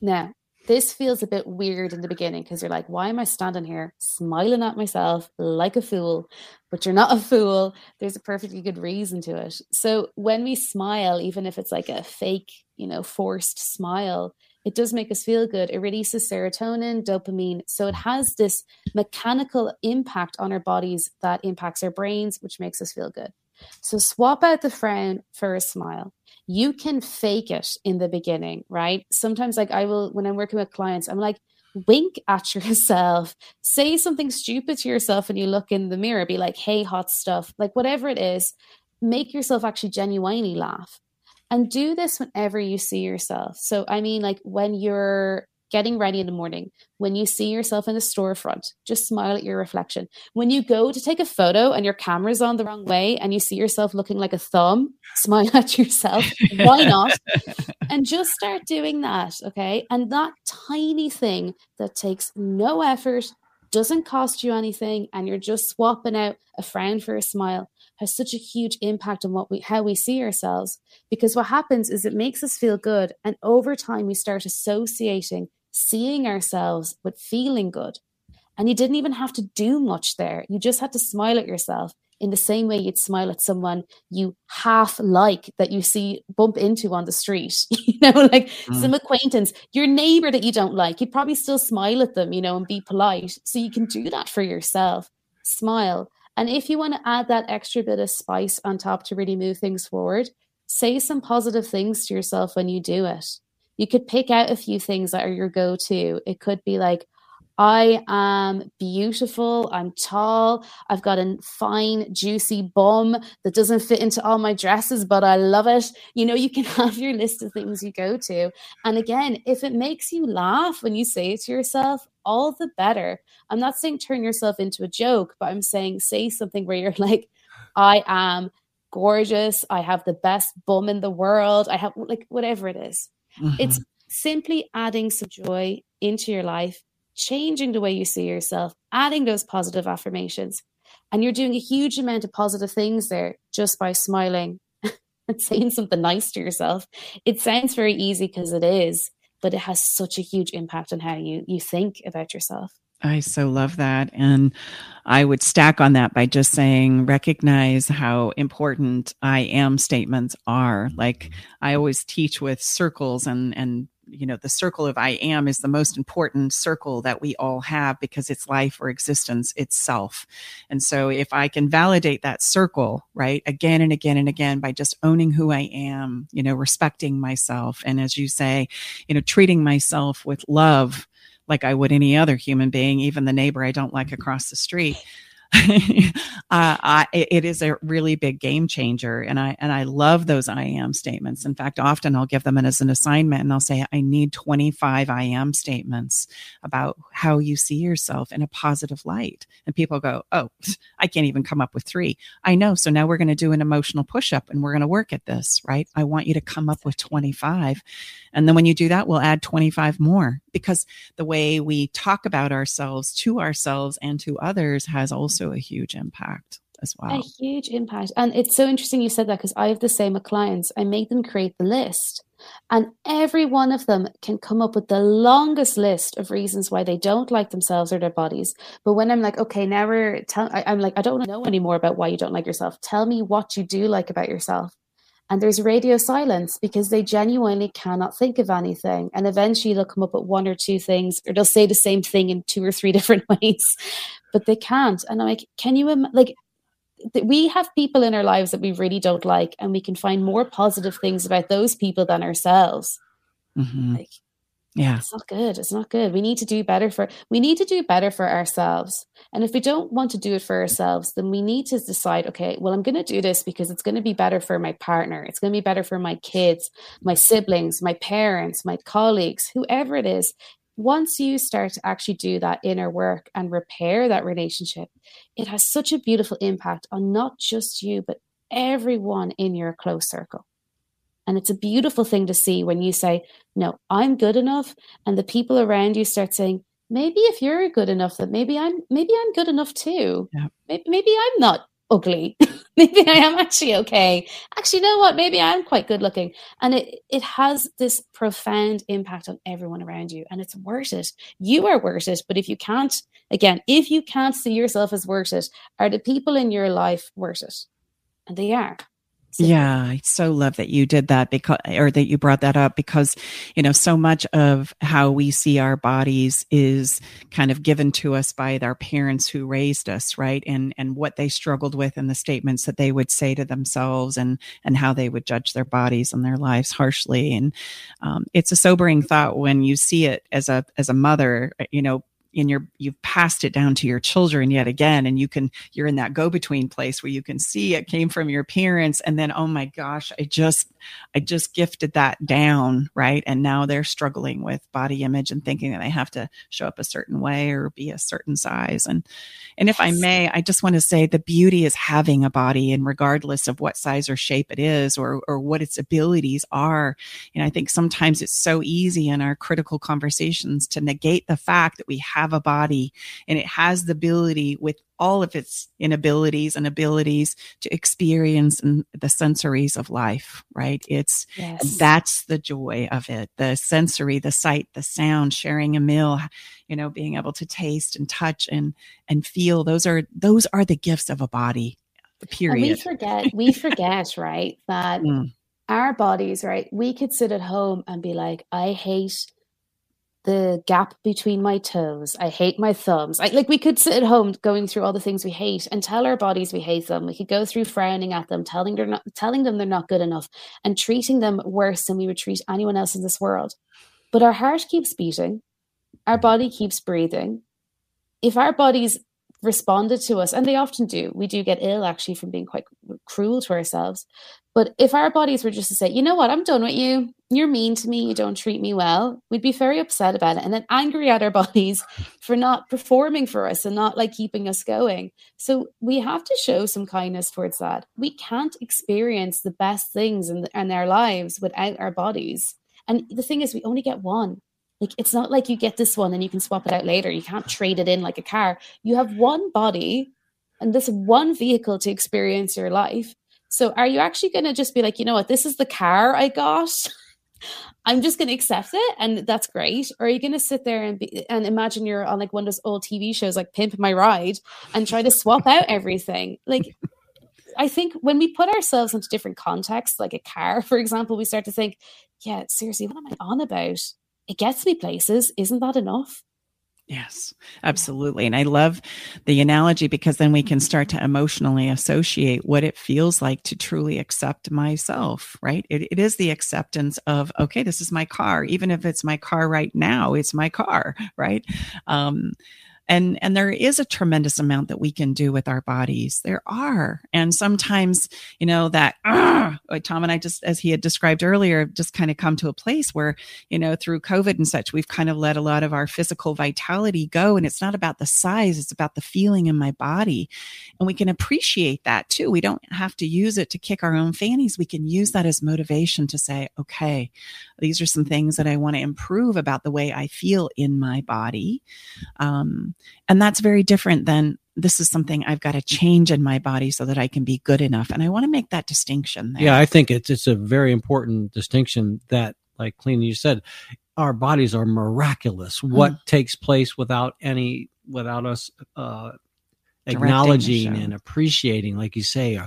Now, this feels a bit weird in the beginning because you're like, why am I standing here smiling at myself like a fool? But you're not a fool. There's a perfectly good reason to it. So when we smile, even if it's like a fake, you know, forced smile, it does make us feel good. It releases serotonin, dopamine. So it has this mechanical impact on our bodies that impacts our brains, which makes us feel good. So swap out the frown for a smile you can fake it in the beginning, right? Sometimes, like I will, when I'm working with clients, I'm like, wink at yourself, say something stupid to yourself and you look in the mirror, be like, hey, hot stuff, like whatever it is, make yourself actually genuinely laugh. And do this whenever you see yourself. So, I mean, like when you're getting ready in the morning, when you see yourself in the storefront, just smile at your reflection. When you go to take a photo and your camera's on the wrong way and you see yourself looking like a thumb, smile at yourself. Why not? and just start doing that. Okay. And that tiny thing that takes no effort, doesn't cost you anything, and you're just swapping out a frown for a smile has such a huge impact on what we how we see ourselves because what happens is it makes us feel good and over time we start associating seeing ourselves but feeling good. And you didn't even have to do much there. You just had to smile at yourself in the same way you'd smile at someone you half like that you see bump into on the street, you know, like mm. some acquaintance, your neighbor that you don't like, you'd probably still smile at them, you know, and be polite. So you can do that for yourself. Smile. And if you want to add that extra bit of spice on top to really move things forward, say some positive things to yourself when you do it you could pick out a few things that are your go to. It could be like, I am beautiful. I'm tall. I've got a fine, juicy bum that doesn't fit into all my dresses, but I love it. You know, you can have your list of things you go to. And again, if it makes you laugh when you say it to yourself, all the better. I'm not saying turn yourself into a joke, but I'm saying say something where you're like, I am gorgeous. I have the best bum in the world. I have like whatever it is. Mm-hmm. It's simply adding some joy into your life, changing the way you see yourself, adding those positive affirmations. And you're doing a huge amount of positive things there just by smiling and saying something nice to yourself. It sounds very easy because it is, but it has such a huge impact on how you you think about yourself. I so love that. And I would stack on that by just saying, recognize how important I am statements are. Like I always teach with circles and, and, you know, the circle of I am is the most important circle that we all have because it's life or existence itself. And so if I can validate that circle, right, again and again and again by just owning who I am, you know, respecting myself. And as you say, you know, treating myself with love, like I would any other human being, even the neighbor I don't like across the street. I, it is a really big game changer, and I and I love those I am statements. In fact, often I'll give them as an assignment, and I'll say, "I need 25 I am statements about how you see yourself in a positive light." And people go, "Oh, I can't even come up with three. I know. So now we're going to do an emotional push up, and we're going to work at this, right? I want you to come up with 25, and then when you do that, we'll add 25 more because the way we talk about ourselves to ourselves and to others has also a huge impact as well. A huge impact. And it's so interesting you said that because I have the same with clients. I make them create the list. And every one of them can come up with the longest list of reasons why they don't like themselves or their bodies. But when I'm like, okay, now we're tell I, I'm like, I don't know anymore about why you don't like yourself. Tell me what you do like about yourself and there's radio silence because they genuinely cannot think of anything. And eventually they'll come up with one or two things or they'll say the same thing in two or three different ways but they can't. And i'm like can you Im- like we have people in our lives that we really don't like and we can find more positive things about those people than ourselves. Mm-hmm. like yeah. It's not good it's not good. We need to do better for we need to do better for ourselves. And if we don't want to do it for ourselves then we need to decide okay well i'm going to do this because it's going to be better for my partner. It's going to be better for my kids my siblings my parents my colleagues whoever it is. Once you start to actually do that inner work and repair that relationship it has such a beautiful impact on not just you but everyone in your close circle and it's a beautiful thing to see when you say, No, I'm good enough. And the people around you start saying, Maybe if you're good enough, that maybe I'm maybe I'm good enough too. Yeah. Maybe, maybe I'm not ugly. maybe I am actually okay. Actually, you know what? Maybe I'm quite good looking. And it it has this profound impact on everyone around you. And it's worth it. You are worth it. But if you can't, again, if you can't see yourself as worth it, are the people in your life worth it? And they are. So. Yeah, I so love that you did that because, or that you brought that up because, you know, so much of how we see our bodies is kind of given to us by our parents who raised us, right? And, and what they struggled with and the statements that they would say to themselves and, and how they would judge their bodies and their lives harshly. And, um, it's a sobering thought when you see it as a, as a mother, you know, and you're you've passed it down to your children yet again and you can you're in that go between place where you can see it came from your parents and then oh my gosh i just i just gifted that down right? And now they're struggling with body image and thinking that they have to show up a certain way or be a certain size. And and if i may i just want to say the beauty is having a body and regardless of what size or shape it is or or what its abilities are. And i think sometimes it's so easy in our critical conversations to negate the fact that we have have a body and it has the ability with all of its inabilities and abilities to experience the sensories of life, right? It's yes. that's the joy of it. The sensory, the sight, the sound, sharing a meal, you know, being able to taste and touch and and feel. Those are those are the gifts of a body. Period. And we forget, we forget, right, that mm. our bodies, right? We could sit at home and be like, I hate the gap between my toes. I hate my thumbs. I, like we could sit at home going through all the things we hate and tell our bodies we hate them. We could go through frowning at them, telling they're not telling them they're not good enough, and treating them worse than we would treat anyone else in this world. But our heart keeps beating, our body keeps breathing. If our bodies responded to us, and they often do, we do get ill actually from being quite cruel to ourselves. But if our bodies were just to say, you know what, I'm done with you, you're mean to me, you don't treat me well, we'd be very upset about it and then angry at our bodies for not performing for us and not like keeping us going. So we have to show some kindness towards that. We can't experience the best things in, in our lives without our bodies. And the thing is, we only get one. Like it's not like you get this one and you can swap it out later. You can't trade it in like a car. You have one body and this one vehicle to experience your life so are you actually going to just be like, you know what, this is the car I got? I'm just going to accept it, and that's great. Or are you going to sit there and be, and imagine you're on like one of those old TV shows like Pimp My Ride and try to swap out everything? Like, I think when we put ourselves into different contexts, like a car, for example, we start to think, yeah, seriously, what am I on about? It gets me places. Isn't that enough? Yes, absolutely. And I love the analogy because then we can start to emotionally associate what it feels like to truly accept myself, right? It, it is the acceptance of, okay, this is my car. Even if it's my car right now, it's my car, right? Um, and and there is a tremendous amount that we can do with our bodies. There are. And sometimes you know that uh, tom and i just as he had described earlier just kind of come to a place where you know through covid and such we've kind of let a lot of our physical vitality go. And it's not about the size it's about the feeling in my body. And we can appreciate that too. We don't have to use it to kick our own fannies. We can use that as motivation to say okay these are some things that i want to improve about the way i feel in my body. Um, and that's very different than this is something I've got to change in my body so that I can be good enough. And I want to make that distinction there. Yeah, I think it's it's a very important distinction that, like Clean, you said, our bodies are miraculous. What mm. takes place without any without us uh, acknowledging and appreciating, like you say, uh,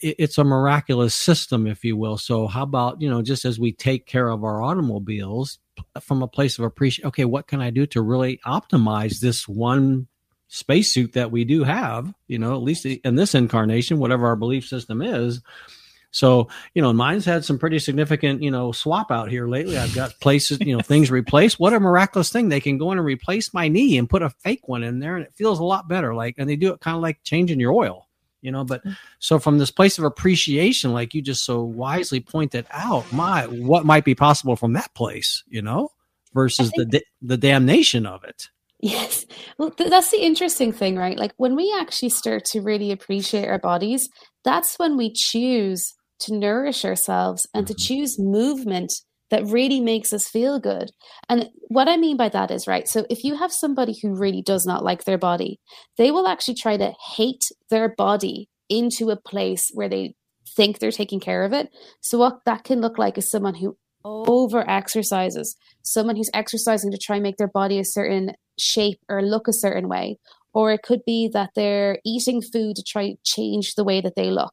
it's a miraculous system, if you will. So, how about you know, just as we take care of our automobiles, from a place of appreciation. Okay, what can I do to really optimize this one spacesuit that we do have? You know, at least in this incarnation, whatever our belief system is. So, you know, mine's had some pretty significant, you know, swap out here lately. I've got places, you know, things replaced. What a miraculous thing. They can go in and replace my knee and put a fake one in there and it feels a lot better. Like, and they do it kind of like changing your oil you know but so from this place of appreciation like you just so wisely pointed out my what might be possible from that place you know versus think, the the damnation of it. Yes. Well th- that's the interesting thing right? Like when we actually start to really appreciate our bodies that's when we choose to nourish ourselves and mm-hmm. to choose movement that really makes us feel good. And what I mean by that is, right, so if you have somebody who really does not like their body, they will actually try to hate their body into a place where they think they're taking care of it. So, what that can look like is someone who over exercises, someone who's exercising to try and make their body a certain shape or look a certain way. Or it could be that they're eating food to try change the way that they look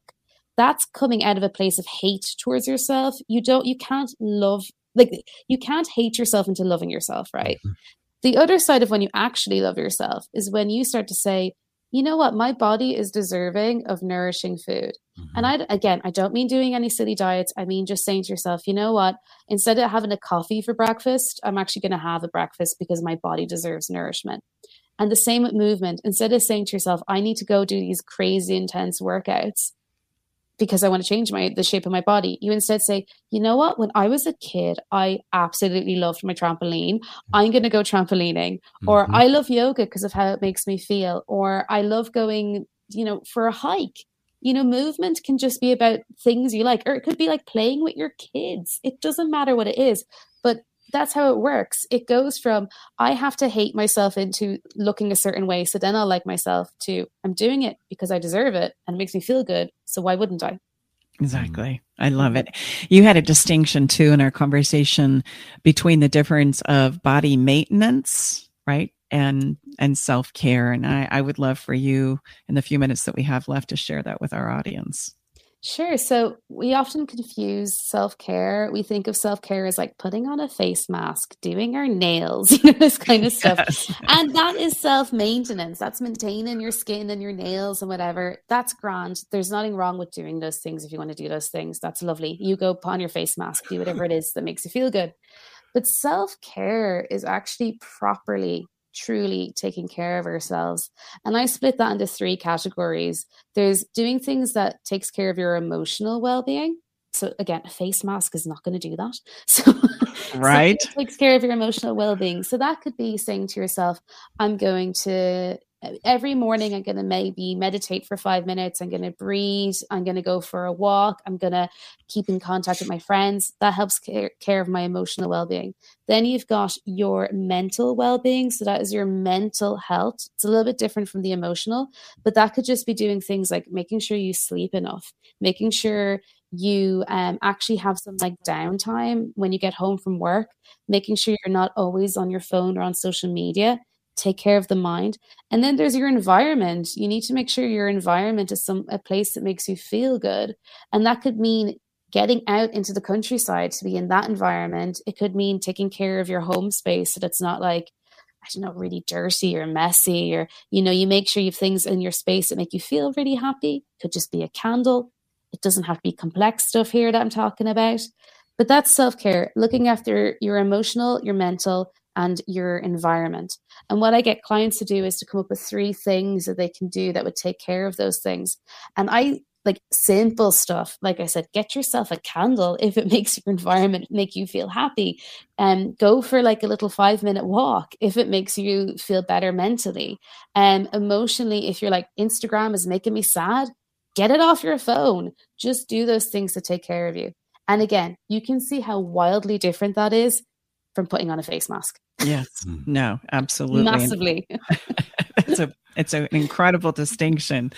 that's coming out of a place of hate towards yourself. You don't, you can't love, like, you can't hate yourself into loving yourself, right? Mm-hmm. The other side of when you actually love yourself is when you start to say, you know what, my body is deserving of nourishing food. Mm-hmm. And I, again, I don't mean doing any silly diets. I mean just saying to yourself, you know what, instead of having a coffee for breakfast, I'm actually going to have a breakfast because my body deserves nourishment. And the same with movement. Instead of saying to yourself, I need to go do these crazy intense workouts, because I want to change my the shape of my body. You instead say, you know what? When I was a kid, I absolutely loved my trampoline. I'm going to go trampolining, mm-hmm. or I love yoga because of how it makes me feel, or I love going, you know, for a hike. You know, movement can just be about things you like, or it could be like playing with your kids. It doesn't matter what it is, but that's how it works. It goes from I have to hate myself into looking a certain way. So then I'll like myself to I'm doing it because I deserve it and it makes me feel good. So why wouldn't I? Exactly. I love it. You had a distinction too in our conversation between the difference of body maintenance, right? And and self-care. And I, I would love for you in the few minutes that we have left to share that with our audience. Sure. So we often confuse self care. We think of self care as like putting on a face mask, doing our nails, you know, this kind of stuff. Yes. And that is self maintenance. That's maintaining your skin and your nails and whatever. That's grand. There's nothing wrong with doing those things if you want to do those things. That's lovely. You go put on your face mask, do whatever it is that makes you feel good. But self care is actually properly truly taking care of ourselves. And I split that into three categories. There's doing things that takes care of your emotional well-being. So again, a face mask is not going to do that. So right. so takes care of your emotional well-being. So that could be saying to yourself, I'm going to every morning i'm going to maybe meditate for five minutes i'm going to breathe i'm going to go for a walk i'm going to keep in contact with my friends. That helps care, care of my emotional well-being. Then you've got your mental well-being. So that is your mental health. It's a little bit different from the emotional but that could just be doing things like making sure you sleep enough making sure you um, actually have some like downtime when you get home from work making sure you're not always on your phone or on social media. Take care of the mind. And then there's your environment. You need to make sure your environment is some a place that makes you feel good. And that could mean getting out into the countryside to be in that environment. It could mean taking care of your home space so that's not like I don't know, really dirty or messy, or you know, you make sure you have things in your space that make you feel really happy. Could just be a candle. It doesn't have to be complex stuff here that I'm talking about. But that's self care, looking after your emotional, your mental, and your environment. And what I get clients to do is to come up with three things that they can do that would take care of those things. And I like simple stuff. Like I said, get yourself a candle if it makes your environment make you feel happy. And um, go for like a little five minute walk if it makes you feel better mentally. And um, emotionally, if you're like, Instagram is making me sad, get it off your phone. Just do those things to take care of you. And again, you can see how wildly different that is from putting on a face mask. Yes. Hmm. No, absolutely. Massively. it's a it's an incredible distinction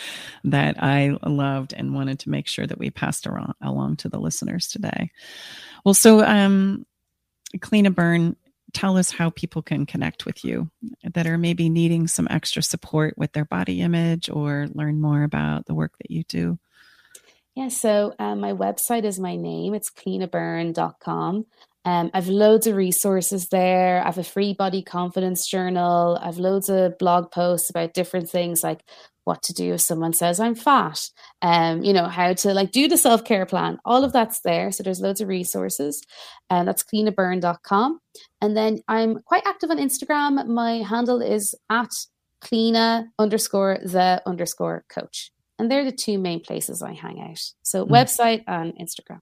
that I loved and wanted to make sure that we passed around, along to the listeners today. Well, so um Cleena Burn, tell us how people can connect with you that are maybe needing some extra support with their body image or learn more about the work that you do. Yeah, so um, my website is my name. It's cleanaburn.com. Um, I've loads of resources there. I have a free body confidence journal. I've loads of blog posts about different things like what to do if someone says I'm fat, um, you know, how to like do the self care plan. All of that's there. So there's loads of resources. And uh, that's cleanaburn.com. And then I'm quite active on Instagram. My handle is at cleana underscore the underscore coach. And they're the two main places I hang out. So mm. website and Instagram.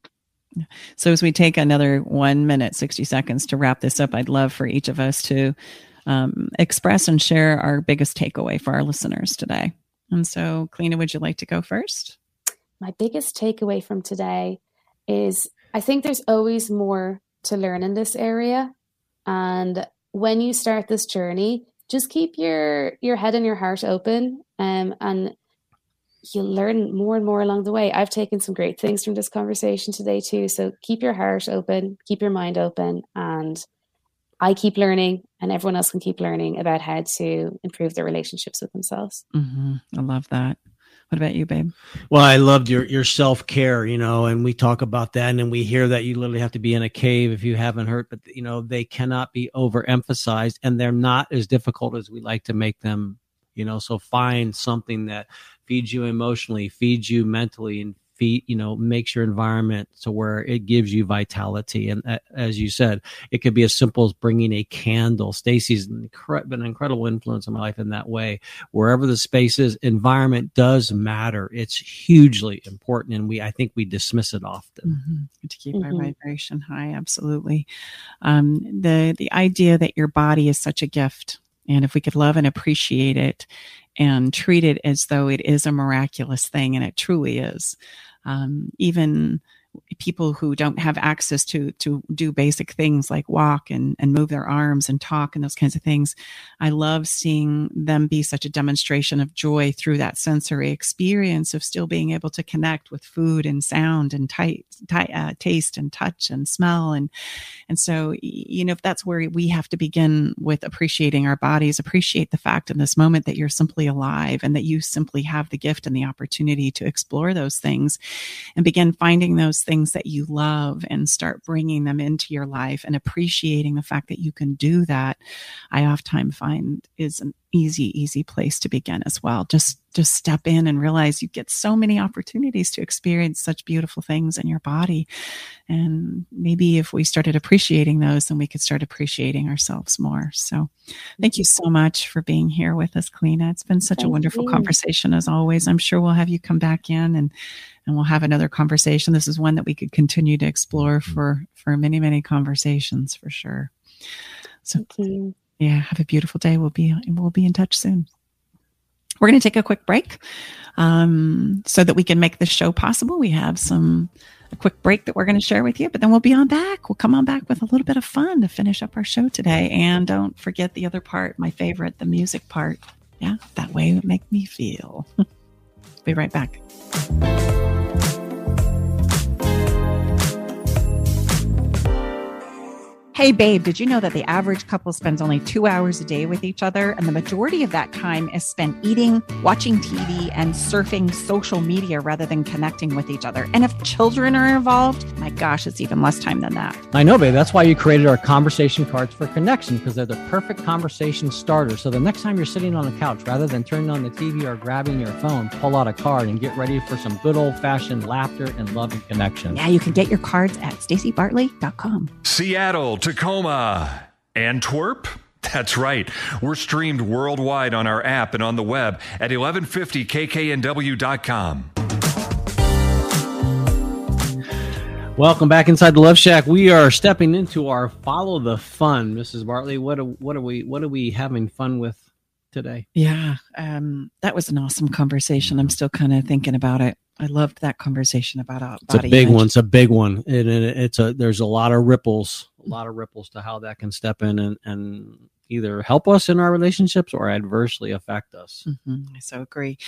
So, as we take another one minute, 60 seconds to wrap this up, I'd love for each of us to um, express and share our biggest takeaway for our listeners today. And so, Cleena, would you like to go first? My biggest takeaway from today is I think there's always more to learn in this area. And when you start this journey, just keep your your head and your heart open um, and you'll learn more and more along the way. I've taken some great things from this conversation today too. So keep your heart open, keep your mind open, and I keep learning, and everyone else can keep learning about how to improve their relationships with themselves. Mm-hmm. I love that. What about you, babe? Well, I loved your your self care, you know, and we talk about that, and then we hear that you literally have to be in a cave if you haven't heard, but you know they cannot be overemphasized, and they're not as difficult as we like to make them. You know, so find something that feeds you emotionally, feeds you mentally, and feed you know makes your environment to where it gives you vitality. And uh, as you said, it could be as simple as bringing a candle. Stacy's been an incredible influence in my life in that way. Wherever the space is, environment does matter. It's hugely important, and we I think we dismiss it often. Mm-hmm. To keep mm-hmm. our vibration high, absolutely. Um, the the idea that your body is such a gift and if we could love and appreciate it and treat it as though it is a miraculous thing, and it truly is, um, even people who don't have access to to do basic things like walk and and move their arms and talk and those kinds of things. I love seeing them be such a demonstration of joy through that sensory experience of still being able to connect with food and sound and tight, uh, taste and touch and smell. And and so you know if that's where we have to begin with appreciating our bodies. Appreciate the fact in this moment that you're simply alive and that you simply have the gift and the opportunity to explore those things and begin finding those things that you love and start bringing them into your life and appreciating the fact that you can do that, I oftentimes find is an easy, easy place to begin as well. Just just step in and realize you get so many opportunities to experience such beautiful things in your body. And maybe if we started appreciating those, then we could start appreciating ourselves more. So thank you so much for being here with us, Cleena. It's been such thank a wonderful you. conversation as always. I'm sure we'll have you come back in and and we'll have another conversation. This is one that we could continue to explore mm. for for many, many conversations for sure. So yeah, have a beautiful day. We'll be we'll be in touch soon. We're going to take a quick break um, so that we can make this show possible. We have some a quick break that we're going to share with you, but then we'll be on back. We'll come on back with a little bit of fun to finish up our show today. And don't forget the other part, my favorite, the music part. Yeah, that way it make me feel. be right back. Hey, babe, did you know that the average couple spends only two hours a day with each other? And the majority of that time is spent eating, watching TV, and surfing social media rather than connecting with each other. And if children are involved, my gosh, it's even less time than that. I know, babe. That's why you created our conversation cards for connection because they're the perfect conversation starter. So the next time you're sitting on the couch, rather than turning on the TV or grabbing your phone, pull out a card and get ready for some good old fashioned laughter and love and connection. Yeah, you can get your cards at stacybartley.com. Seattle Tacoma, Antwerp. That's right. We're streamed worldwide on our app and on the web at 1150kknw.com. Welcome back inside the Love Shack. We are stepping into our follow the fun, Mrs. Bartley. What are, what are we what are we having fun with today? Yeah, um, that was an awesome conversation. I'm still kind of thinking about it. I loved that conversation about uh, It's a big image. one. It's a big one. It, it, it's a there's a lot of ripples a lot of ripples to how that can step in and, and either help us in our relationships or adversely affect us. Mm-hmm. I so agree.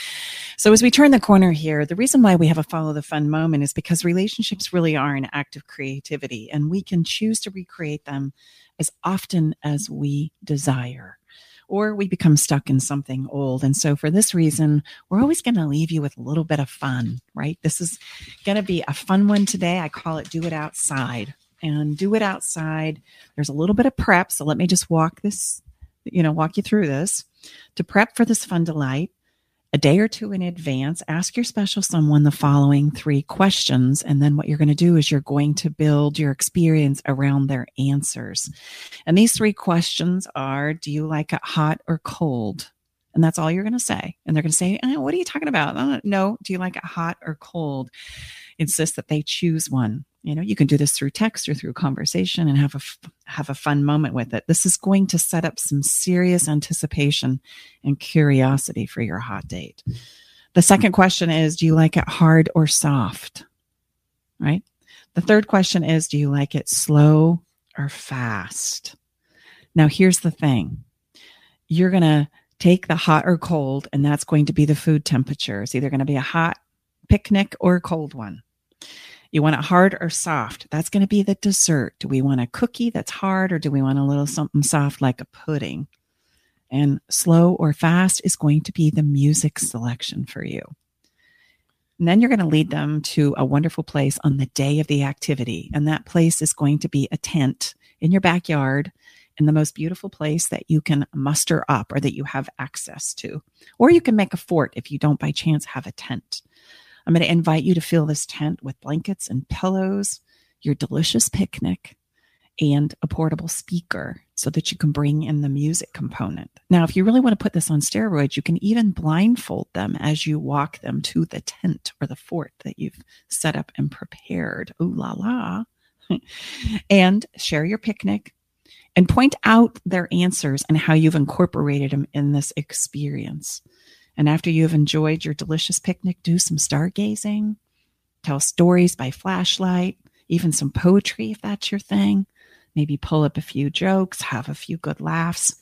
So, as we turn the corner here, the reason why we have a follow the fun moment is because relationships really are an act of creativity, and we can choose to recreate them as often as we desire. Or we become stuck in something old. And so, for this reason, we're always going to leave you with a little bit of fun, right? This is going to be a fun one today. I call it Do It Outside and do it outside. There's a little bit of prep. So let me just walk this, you know, walk you through this. To prep for this fun delight, a day or two in advance, ask your special someone the following three questions. And then what you're going to do is you're going to build your experience around their answers. And these three questions are Do you like it hot or cold? And that's all you're going to say. And they're going to say, oh, What are you talking about? Oh, no, do you like it hot or cold? Insist that they choose one you know you can do this through text or through conversation and have a have a fun moment with it. This is going to set up some serious anticipation and curiosity for your hot date. The second question is do you like it hard or soft? Right? The third question is do you like it slow or fast? Now here's the thing. You're going to take the hot or cold and that's going to be the food temperature. It's either going to be a hot picnic or a cold one you want it hard or soft? That's going to be the dessert. Do we want a cookie that's hard or do we want a little something soft like a pudding? And slow or fast is going to be the music selection for you. And then you're going to lead them to a wonderful place on the day of the activity. And that place is going to be a tent in your backyard in the most beautiful place that you can muster up or that you have access to. Or you can make a fort if you don't by chance have a tent. I'm going to invite you to fill this tent with blankets and pillows, your delicious picnic, and a portable speaker so that you can bring in the music component. Now, if you really want to put this on steroids, you can even blindfold them as you walk them to the tent or the fort that you've set up and prepared. Ooh la la. and share your picnic and point out their answers and how you've incorporated them in this experience. And after you have enjoyed your delicious picnic, do some stargazing, tell stories by flashlight, even some poetry if that's your thing. Maybe pull up a few jokes, have a few good laughs.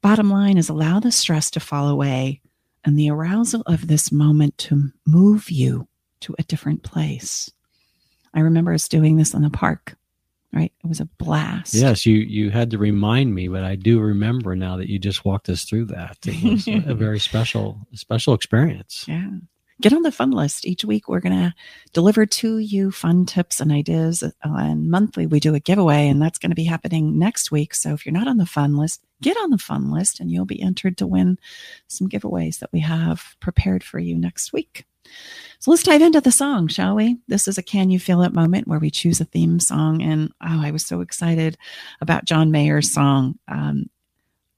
Bottom line is allow the stress to fall away and the arousal of this moment to move you to a different place. I remember us doing this in the park right? It was a blast. Yes you you had to remind me but i do remember now that you just walked us through that. It was a very special special experience. Yeah. Get on the fun list. Each week we're going to deliver to you fun tips and ideas uh, and monthly we do a giveaway and that's going to be happening next week. So if you're not on the fun list get on the fun list and you'll be entered to win some giveaways that we have prepared for you next week so let's dive into the song, shall we? This is a Can You Feel It moment where we choose a theme song. And oh, I was so excited about John Mayer's song. Um,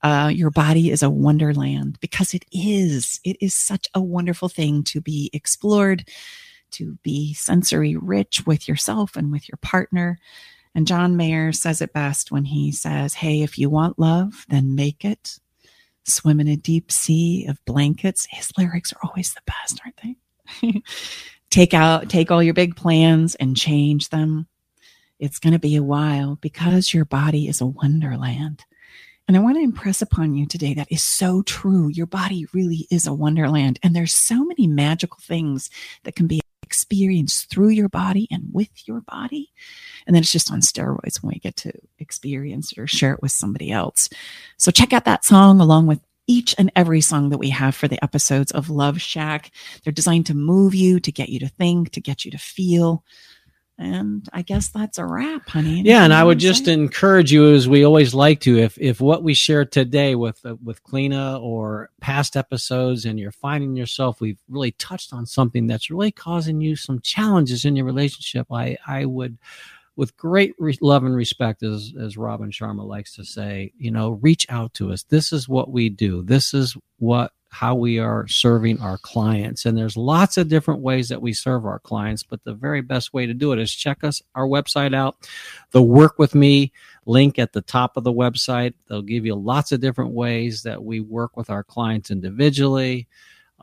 uh, your body is a wonderland because it is. It is such a wonderful thing to be explored, to be sensory rich with yourself and with your partner. And John Mayer says it best when he says, Hey, if you want love, then make it. swim in a deep sea of blankets. His lyrics are always the best, aren't they? take out, take all your big plans and change them. It's going to be a while because your body is a wonderland. And I want to impress upon you today that is so true. Your body really is a wonderland. And there's so many magical things that can be experienced through your body and with your body. And then it's just on steroids when we get to experience it or share it with somebody else. So check out that song along with each and every song that we have for the episodes of Love Shack. They're designed to move you, to get you to think, to get you to feel. And I guess that's a wrap, honey. Anything yeah, and I would just encourage you, as we always like to, if if what we share today with uh, with Cleena or past episodes, and you're finding yourself, we've really touched on something that's really causing you some challenges in your relationship. I I would with great re- love and respect, as as Robin Sharma likes to say, you know, reach out to us. This is what we do. This is what how we are serving our clients. And there's lots of different ways that we serve our clients, but the very best way to do it is check us our website out. The work with me link at the top of the website. They'll give you lots of different ways that we work with our clients individually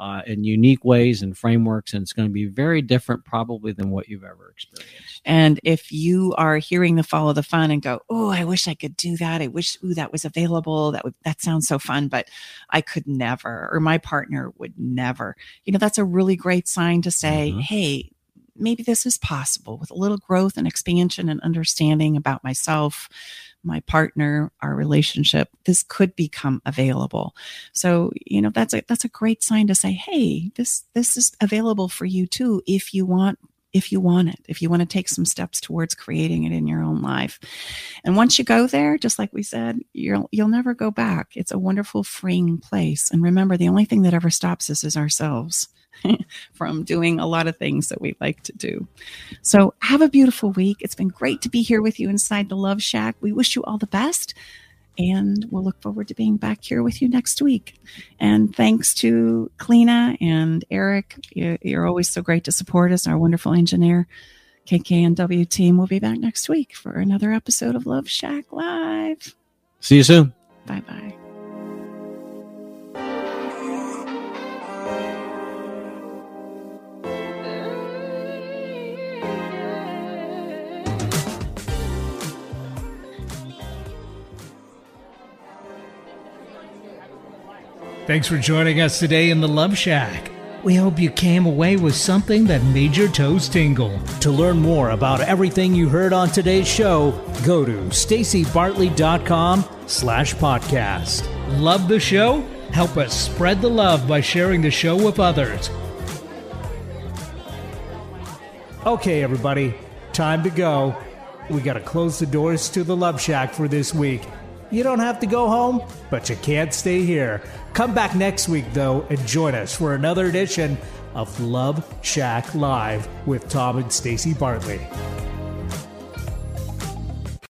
uh, in unique ways and frameworks. And it's going to be very different, probably, than what you've ever experienced. And if you are hearing the follow the fun and go, Oh, I wish I could do that. I wish, ooh, that was available. That would, that sounds so fun, but I could never, or my partner would never. You know, that's a really great sign to say, mm-hmm. Hey, maybe this is possible with a little growth and expansion and understanding about myself my partner, our relationship, this could become available. So, you know, that's a that's a great sign to say, hey, this this is available for you too if you want if you want it, if you want to take some steps towards creating it in your own life. And once you go there, just like we said, you'll you'll never go back. It's a wonderful freeing place. And remember, the only thing that ever stops us is ourselves. from doing a lot of things that we like to do. So have a beautiful week. It's been great to be here with you inside the Love Shack. We wish you all the best. And we'll look forward to being back here with you next week. And thanks to Cleena and Eric. You're always so great to support us, our wonderful engineer. KKNW team will be back next week for another episode of Love Shack Live. See you soon. Bye bye. Thanks for joining us today in the Love Shack. We hope you came away with something that made your toes tingle. To learn more about everything you heard on today's show, go to stacybartley.com slash podcast. Love the show? Help us spread the love by sharing the show with others. Okay, everybody, time to go. We gotta close the doors to the Love Shack for this week. You don't have to go home, but you can't stay here. Come back next week, though, and join us for another edition of Love Shack Live with Tom and Stacy Bartley.